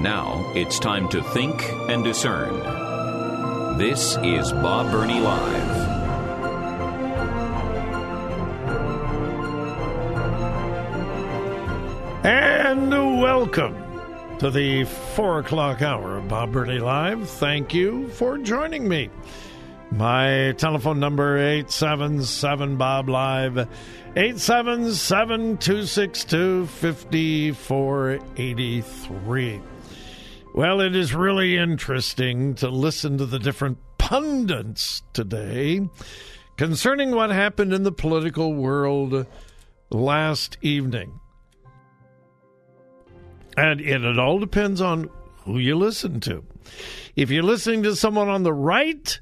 Now it's time to think and discern. This is Bob Burney Live. And welcome to the four o'clock hour of Bob Burney Live. Thank you for joining me. My telephone number 877 Bob Live 877 262 5483. Well, it is really interesting to listen to the different pundits today concerning what happened in the political world last evening. And it, all depends on who you listen to. If you're listening to someone on the right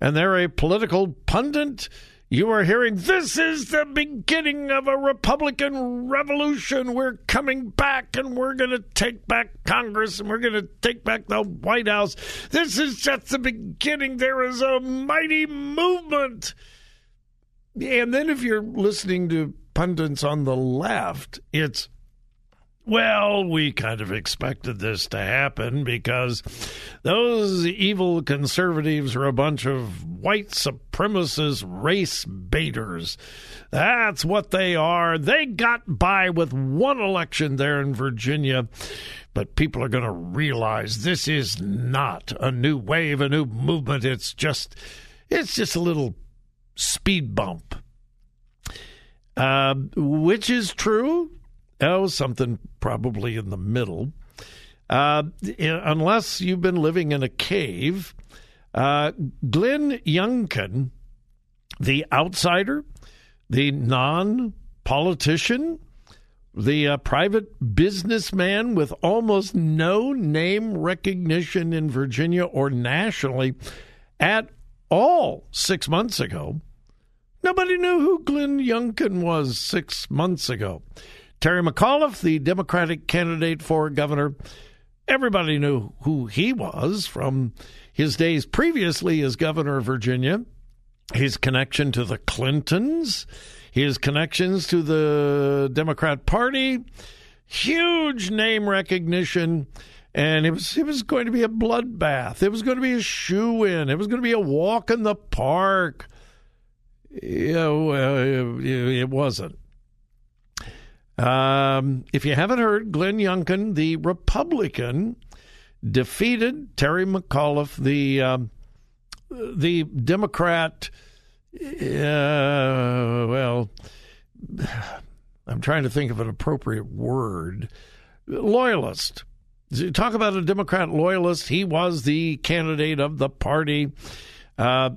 and they're a political pundit, you are hearing this is the beginning of a Republican revolution. We're coming back and we're going to take back Congress and we're going to take back the White House. This is just the beginning. There is a mighty movement. And then if you're listening to pundits on the left, it's well, we kind of expected this to happen because those evil conservatives are a bunch of white supremacist race baiters. That's what they are. They got by with one election there in Virginia, but people are going to realize this is not a new wave, a new movement. It's just it's just a little speed bump. Uh, which is true Oh, something probably in the middle. Uh, unless you've been living in a cave, uh, Glenn Youngkin, the outsider, the non politician, the uh, private businessman with almost no name recognition in Virginia or nationally at all six months ago. Nobody knew who Glenn Youngkin was six months ago. Terry McAuliffe, the Democratic candidate for governor, everybody knew who he was from his days previously as governor of Virginia, his connection to the Clintons, his connections to the Democrat Party, huge name recognition. And it was it was going to be a bloodbath. It was going to be a shoe in. It was going to be a walk in the park. No, uh, it wasn't. Um, if you haven't heard, Glenn Youngkin, the Republican, defeated Terry McAuliffe, the um, the Democrat. Uh, well, I'm trying to think of an appropriate word. Loyalist. Talk about a Democrat loyalist. He was the candidate of the party. Uh,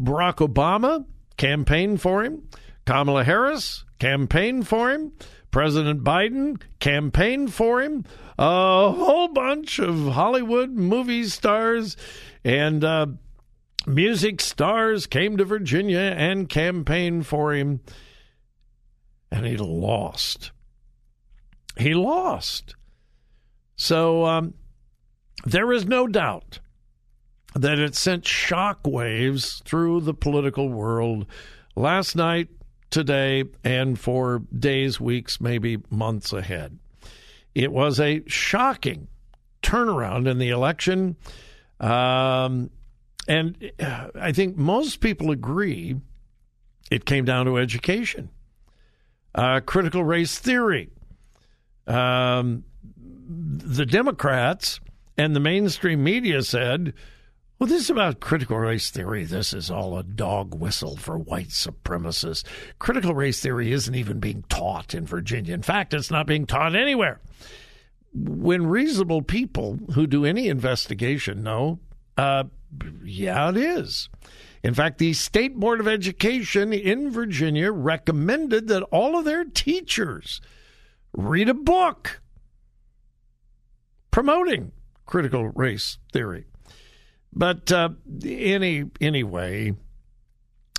Barack Obama campaigned for him. Kamala Harris campaigned for him. President Biden campaigned for him. A whole bunch of Hollywood movie stars and uh, music stars came to Virginia and campaigned for him. And he lost. He lost. So um, there is no doubt that it sent shockwaves through the political world last night today and for days, weeks, maybe months ahead. It was a shocking turnaround in the election. Um, and I think most people agree it came down to education, uh, critical race theory. Um, the Democrats and the mainstream media said well, this is about critical race theory. This is all a dog whistle for white supremacists. Critical race theory isn't even being taught in Virginia. In fact, it's not being taught anywhere. When reasonable people who do any investigation know, uh, yeah, it is. In fact, the State Board of Education in Virginia recommended that all of their teachers read a book promoting critical race theory. But uh, any anyway,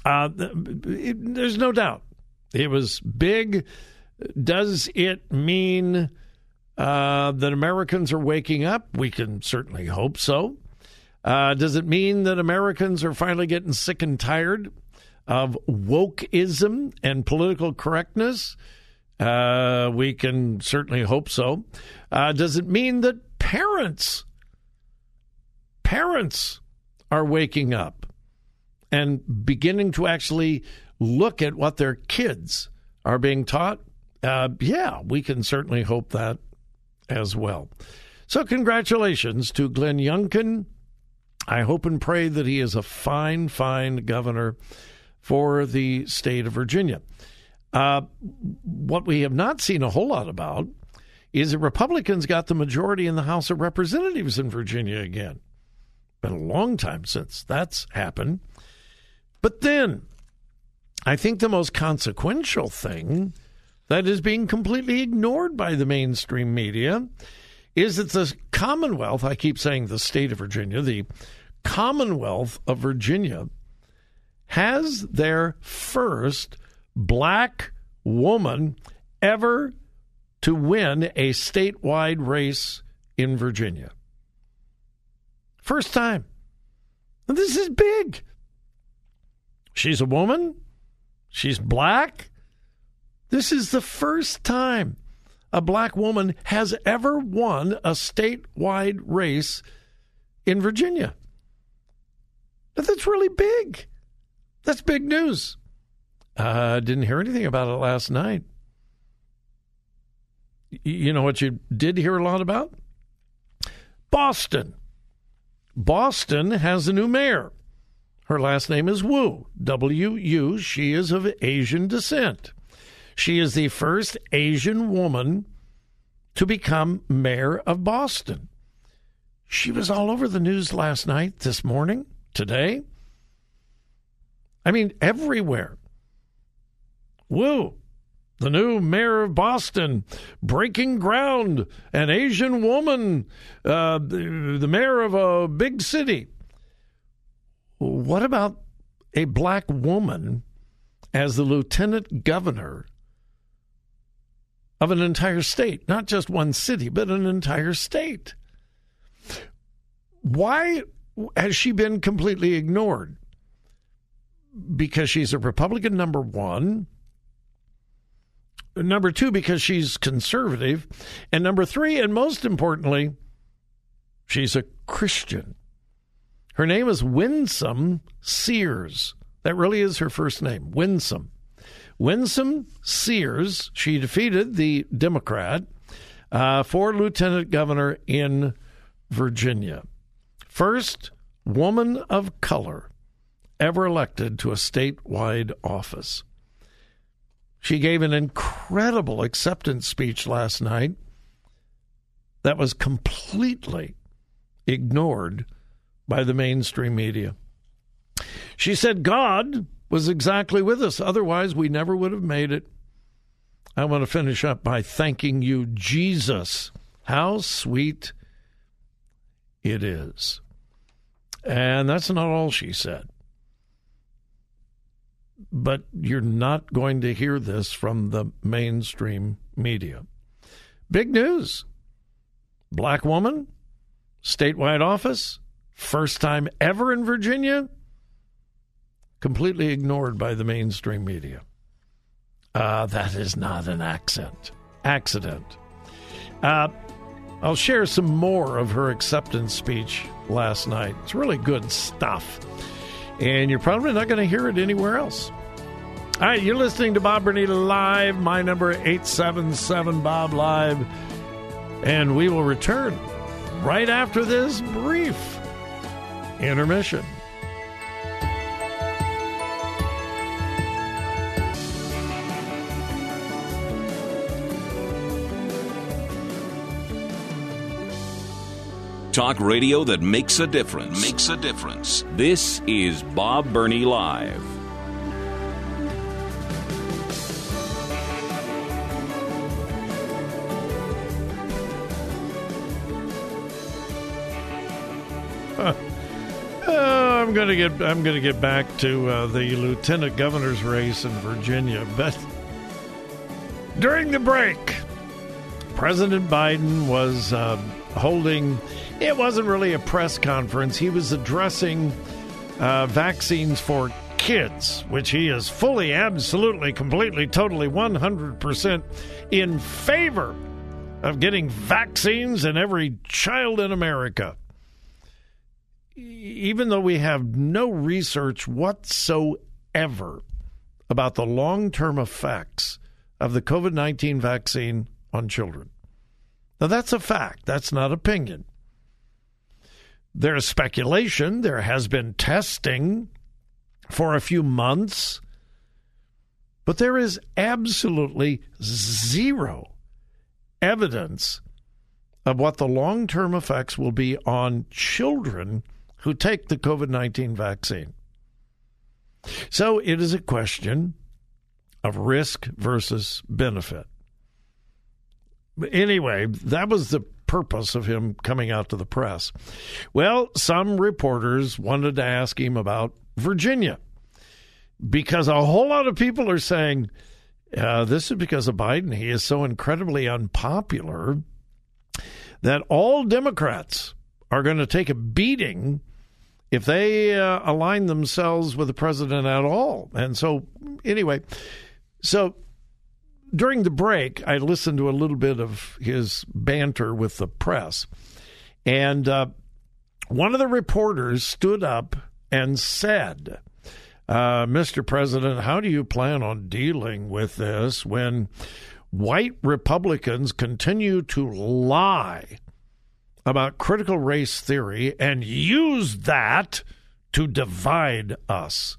uh, it, there's no doubt it was big. Does it mean uh, that Americans are waking up? We can certainly hope so. Uh, does it mean that Americans are finally getting sick and tired of wokeism and political correctness? Uh, we can certainly hope so. Uh, does it mean that parents, parents are waking up and beginning to actually look at what their kids are being taught? Uh, yeah, we can certainly hope that as well. So, congratulations to Glenn Youngkin. I hope and pray that he is a fine, fine governor for the state of Virginia. Uh, what we have not seen a whole lot about is that Republicans got the majority in the House of Representatives in Virginia again. Been a long time since that's happened. But then, I think the most consequential thing that is being completely ignored by the mainstream media is that the Commonwealth, I keep saying the state of Virginia, the Commonwealth of Virginia has their first black woman ever to win a statewide race in Virginia. First time. This is big. She's a woman. She's black. This is the first time a black woman has ever won a statewide race in Virginia. But that's really big. That's big news. Uh, didn't hear anything about it last night. You know what you did hear a lot about? Boston. Boston has a new mayor. Her last name is Wu, W U. She is of Asian descent. She is the first Asian woman to become mayor of Boston. She was all over the news last night, this morning, today. I mean, everywhere. Wu, the new mayor of Boston, breaking ground, an Asian woman, uh, the, the mayor of a big city. What about a black woman as the lieutenant governor of an entire state? Not just one city, but an entire state. Why has she been completely ignored? Because she's a Republican, number one. Number two, because she's conservative. And number three, and most importantly, she's a Christian. Her name is Winsome Sears. That really is her first name, Winsome. Winsome Sears, she defeated the Democrat uh, for lieutenant governor in Virginia. First woman of color ever elected to a statewide office. She gave an incredible acceptance speech last night that was completely ignored by the mainstream media. She said God was exactly with us, otherwise, we never would have made it. I want to finish up by thanking you, Jesus. How sweet it is. And that's not all she said but you're not going to hear this from the mainstream media. Big news. Black woman, statewide office, first time ever in Virginia, completely ignored by the mainstream media. Uh, that is not an accent. Accident. Uh, I'll share some more of her acceptance speech last night. It's really good stuff and you're probably not going to hear it anywhere else. All right, you're listening to Bob Burney Live. My number 877 Bob Live. And we will return right after this brief intermission. Talk radio that makes a difference. Makes a difference. This is Bob Burney Live. Oh, I'm gonna get I'm gonna get back to uh, the lieutenant governor's race in Virginia, but during the break, President Biden was uh, holding. It wasn't really a press conference. He was addressing uh, vaccines for kids, which he is fully, absolutely, completely, totally, 100% in favor of getting vaccines in every child in America even though we have no research whatsoever about the long term effects of the COVID 19 vaccine on children. Now, that's a fact, that's not opinion. There is speculation, there has been testing for a few months, but there is absolutely zero evidence of what the long term effects will be on children who take the COVID 19 vaccine. So it is a question of risk versus benefit. Anyway, that was the purpose of him coming out to the press. Well, some reporters wanted to ask him about Virginia because a whole lot of people are saying uh, this is because of Biden. He is so incredibly unpopular that all Democrats are going to take a beating if they uh, align themselves with the president at all. And so, anyway, so during the break, I listened to a little bit of his banter with the press. And uh, one of the reporters stood up and said, uh, Mr. President, how do you plan on dealing with this when white Republicans continue to lie about critical race theory and use that to divide us.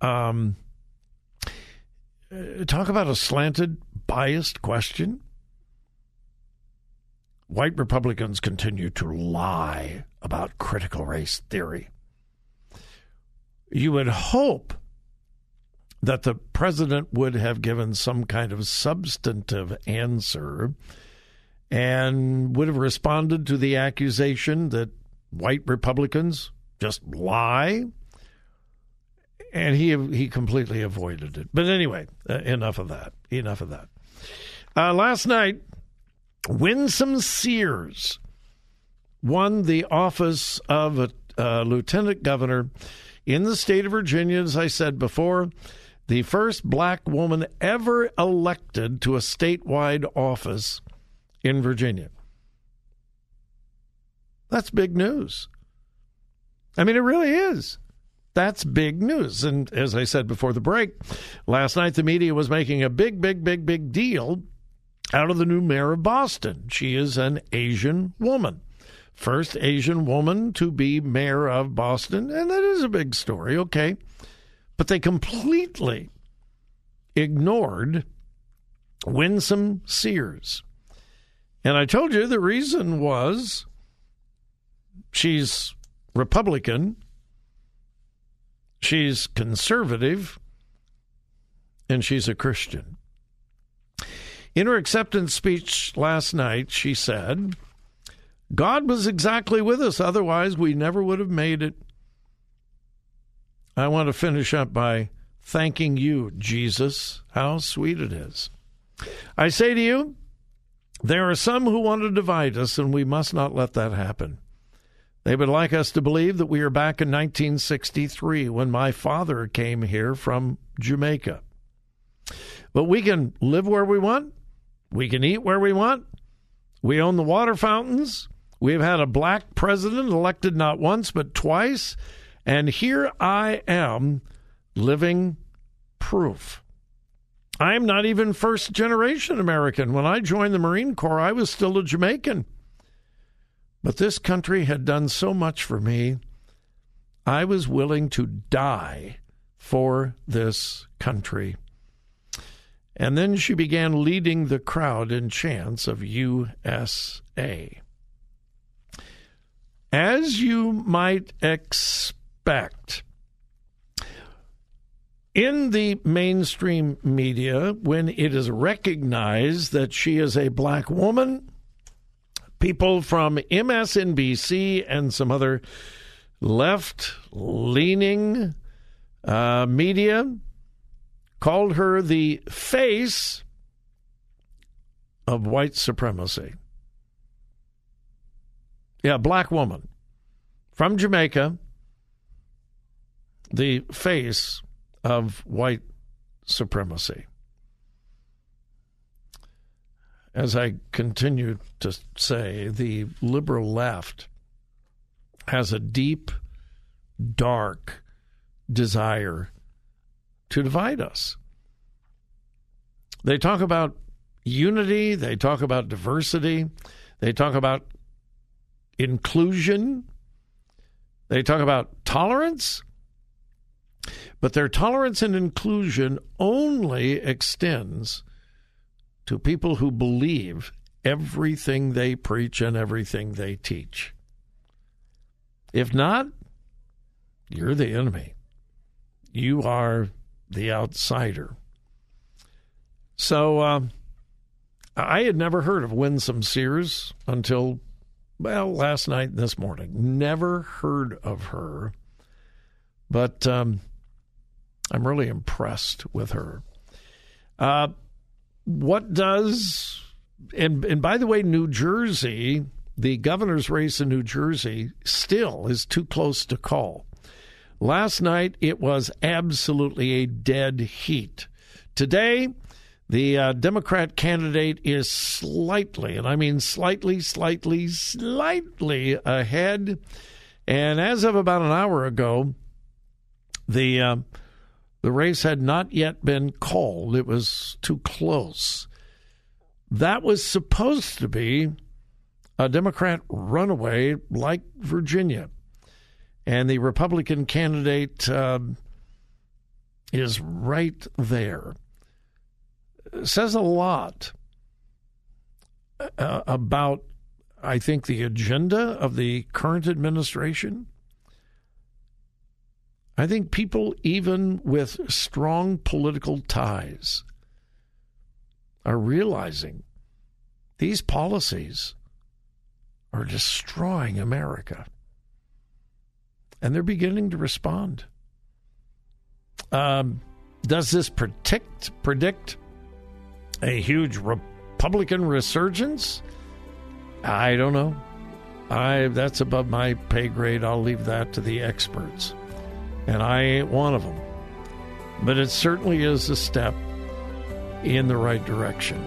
Um, Uh, talk about a slanted, biased question. White Republicans continue to lie about critical race theory. You would hope that the president would have given some kind of substantive answer and would have responded to the accusation that white Republicans just lie. And he he completely avoided it. But anyway, uh, enough of that. Enough of that. Uh, last night, Winsome Sears won the office of a uh, lieutenant governor in the state of Virginia, as I said before the first black woman ever elected to a statewide office in Virginia. That's big news. I mean, it really is. That's big news. And as I said before the break, last night the media was making a big, big, big, big deal out of the new mayor of Boston. She is an Asian woman. First Asian woman to be mayor of Boston. And that is a big story, okay? But they completely ignored Winsome Sears. And I told you the reason was she's Republican, she's conservative, and she's a Christian. In her acceptance speech last night, she said, God was exactly with us, otherwise, we never would have made it. I want to finish up by thanking you, Jesus. How sweet it is. I say to you, there are some who want to divide us, and we must not let that happen. They would like us to believe that we are back in 1963 when my father came here from Jamaica. But we can live where we want. We can eat where we want. We own the water fountains. We've had a black president elected not once but twice. And here I am living proof. I'm not even first generation American. When I joined the Marine Corps, I was still a Jamaican. But this country had done so much for me, I was willing to die for this country. And then she began leading the crowd in chants of USA. As you might expect. In the mainstream media, when it is recognized that she is a black woman, people from MSNBC and some other left leaning uh, media called her the face of white supremacy. Yeah, black woman from Jamaica, the face of white supremacy. As I continue to say, the liberal left has a deep, dark desire to divide us. They talk about unity, they talk about diversity, they talk about inclusion, they talk about tolerance, but their tolerance and inclusion only extends to people who believe everything they preach and everything they teach. If not, you're the enemy. You are the outsider. So uh, I had never heard of Winsome Sears until, well, last night and this morning. Never heard of her. But um, I'm really impressed with her. Uh, what does, and, and by the way, New Jersey, the governor's race in New Jersey still is too close to call. Last night, it was absolutely a dead heat. Today, the uh, Democrat candidate is slightly, and I mean slightly, slightly, slightly ahead. And as of about an hour ago, the uh, the race had not yet been called. It was too close. That was supposed to be a Democrat runaway like Virginia and the Republican candidate uh, is right there. says a lot uh, about, I think, the agenda of the current administration. I think people, even with strong political ties, are realizing these policies are destroying America and they're beginning to respond. Um, does this predict predict a huge Republican resurgence? I don't know. I that's above my pay grade. I'll leave that to the experts, and I ain't one of them. But it certainly is a step in the right direction.